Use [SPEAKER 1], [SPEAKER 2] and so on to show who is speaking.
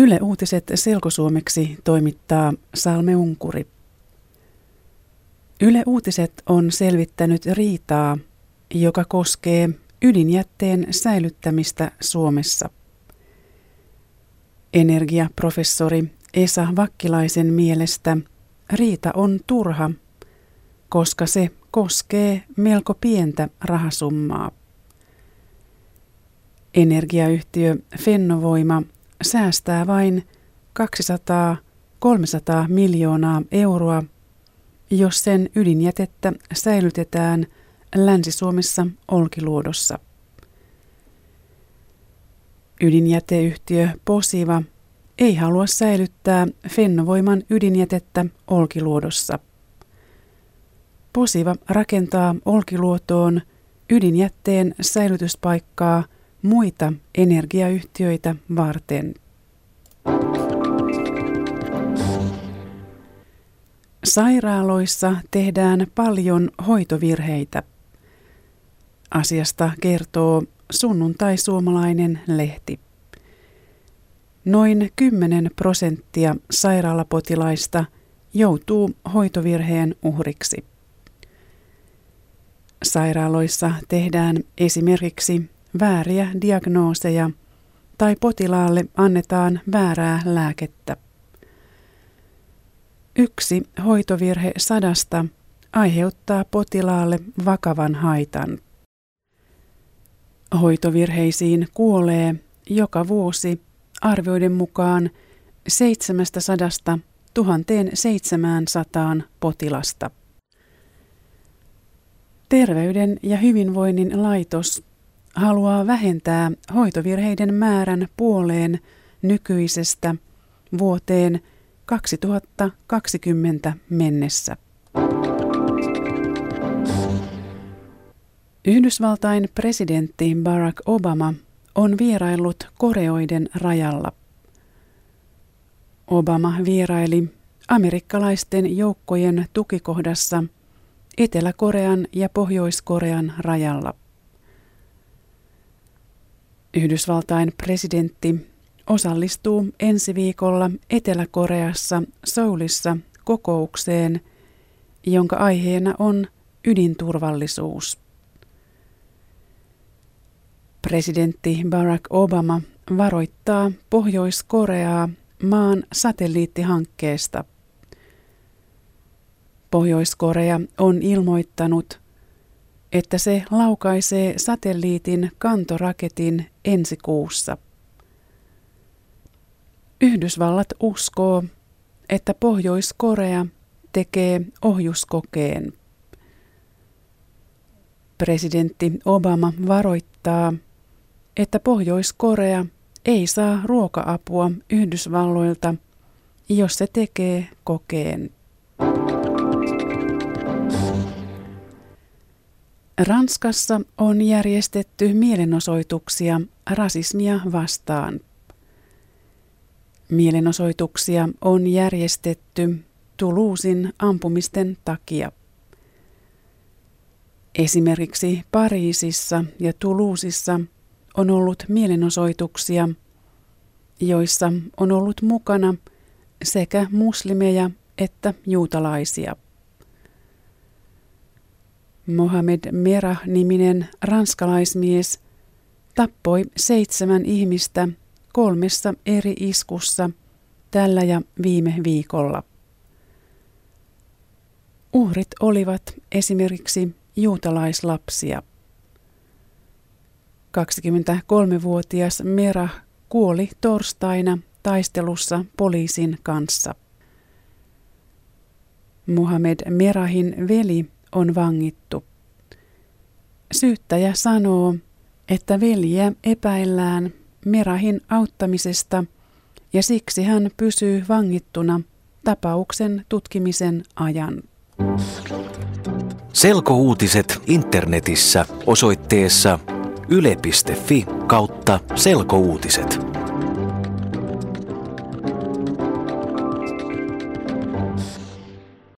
[SPEAKER 1] Yle Uutiset selkosuomeksi toimittaa Salme Unkuri. Yle Uutiset on selvittänyt riitaa, joka koskee ydinjätteen säilyttämistä Suomessa. Energiaprofessori Esa Vakkilaisen mielestä riita on turha, koska se koskee melko pientä rahasummaa. Energiayhtiö Fennovoima säästää vain 200-300 miljoonaa euroa, jos sen ydinjätettä säilytetään Länsi-Suomessa Olkiluodossa. Ydinjäteyhtiö Posiva ei halua säilyttää Fennovoiman ydinjätettä Olkiluodossa. Posiva rakentaa Olkiluotoon ydinjätteen säilytyspaikkaa – muita energiayhtiöitä varten. Sairaaloissa tehdään paljon hoitovirheitä. Asiasta kertoo sunnuntai-suomalainen lehti. Noin 10 prosenttia sairaalapotilaista joutuu hoitovirheen uhriksi. Sairaaloissa tehdään esimerkiksi vääriä diagnooseja tai potilaalle annetaan väärää lääkettä. Yksi hoitovirhe sadasta aiheuttaa potilaalle vakavan haitan. Hoitovirheisiin kuolee joka vuosi arvioiden mukaan 700 1700 potilasta. Terveyden ja hyvinvoinnin laitos haluaa vähentää hoitovirheiden määrän puoleen nykyisestä vuoteen 2020 mennessä. Yhdysvaltain presidentti Barack Obama on vieraillut Koreoiden rajalla. Obama vieraili amerikkalaisten joukkojen tukikohdassa Etelä-Korean ja Pohjois-Korean rajalla. Yhdysvaltain presidentti osallistuu ensi viikolla Etelä-Koreassa Soulissa kokoukseen, jonka aiheena on ydinturvallisuus. Presidentti Barack Obama varoittaa Pohjois-Koreaa maan satelliittihankkeesta. Pohjois-Korea on ilmoittanut, että se laukaisee satelliitin kantoraketin ensi kuussa. Yhdysvallat uskoo, että Pohjois-Korea tekee ohjuskokeen. Presidentti Obama varoittaa, että Pohjois-Korea ei saa ruoka-apua Yhdysvalloilta, jos se tekee kokeen. Ranskassa on järjestetty mielenosoituksia rasismia vastaan. Mielenosoituksia on järjestetty Toulousin ampumisten takia. Esimerkiksi Pariisissa ja Toulousissa on ollut mielenosoituksia, joissa on ollut mukana sekä muslimeja että juutalaisia. Mohamed Merah-niminen ranskalaismies tappoi seitsemän ihmistä kolmessa eri iskussa tällä ja viime viikolla. Uhrit olivat esimerkiksi juutalaislapsia. 23-vuotias Merah kuoli torstaina taistelussa poliisin kanssa. Muhammed Merahin veli on vangittu. Syyttäjä sanoo, että veljeä epäillään Merahin auttamisesta ja siksi hän pysyy vangittuna tapauksen tutkimisen ajan.
[SPEAKER 2] Selkouutiset internetissä osoitteessa yle.fi kautta selkouutiset.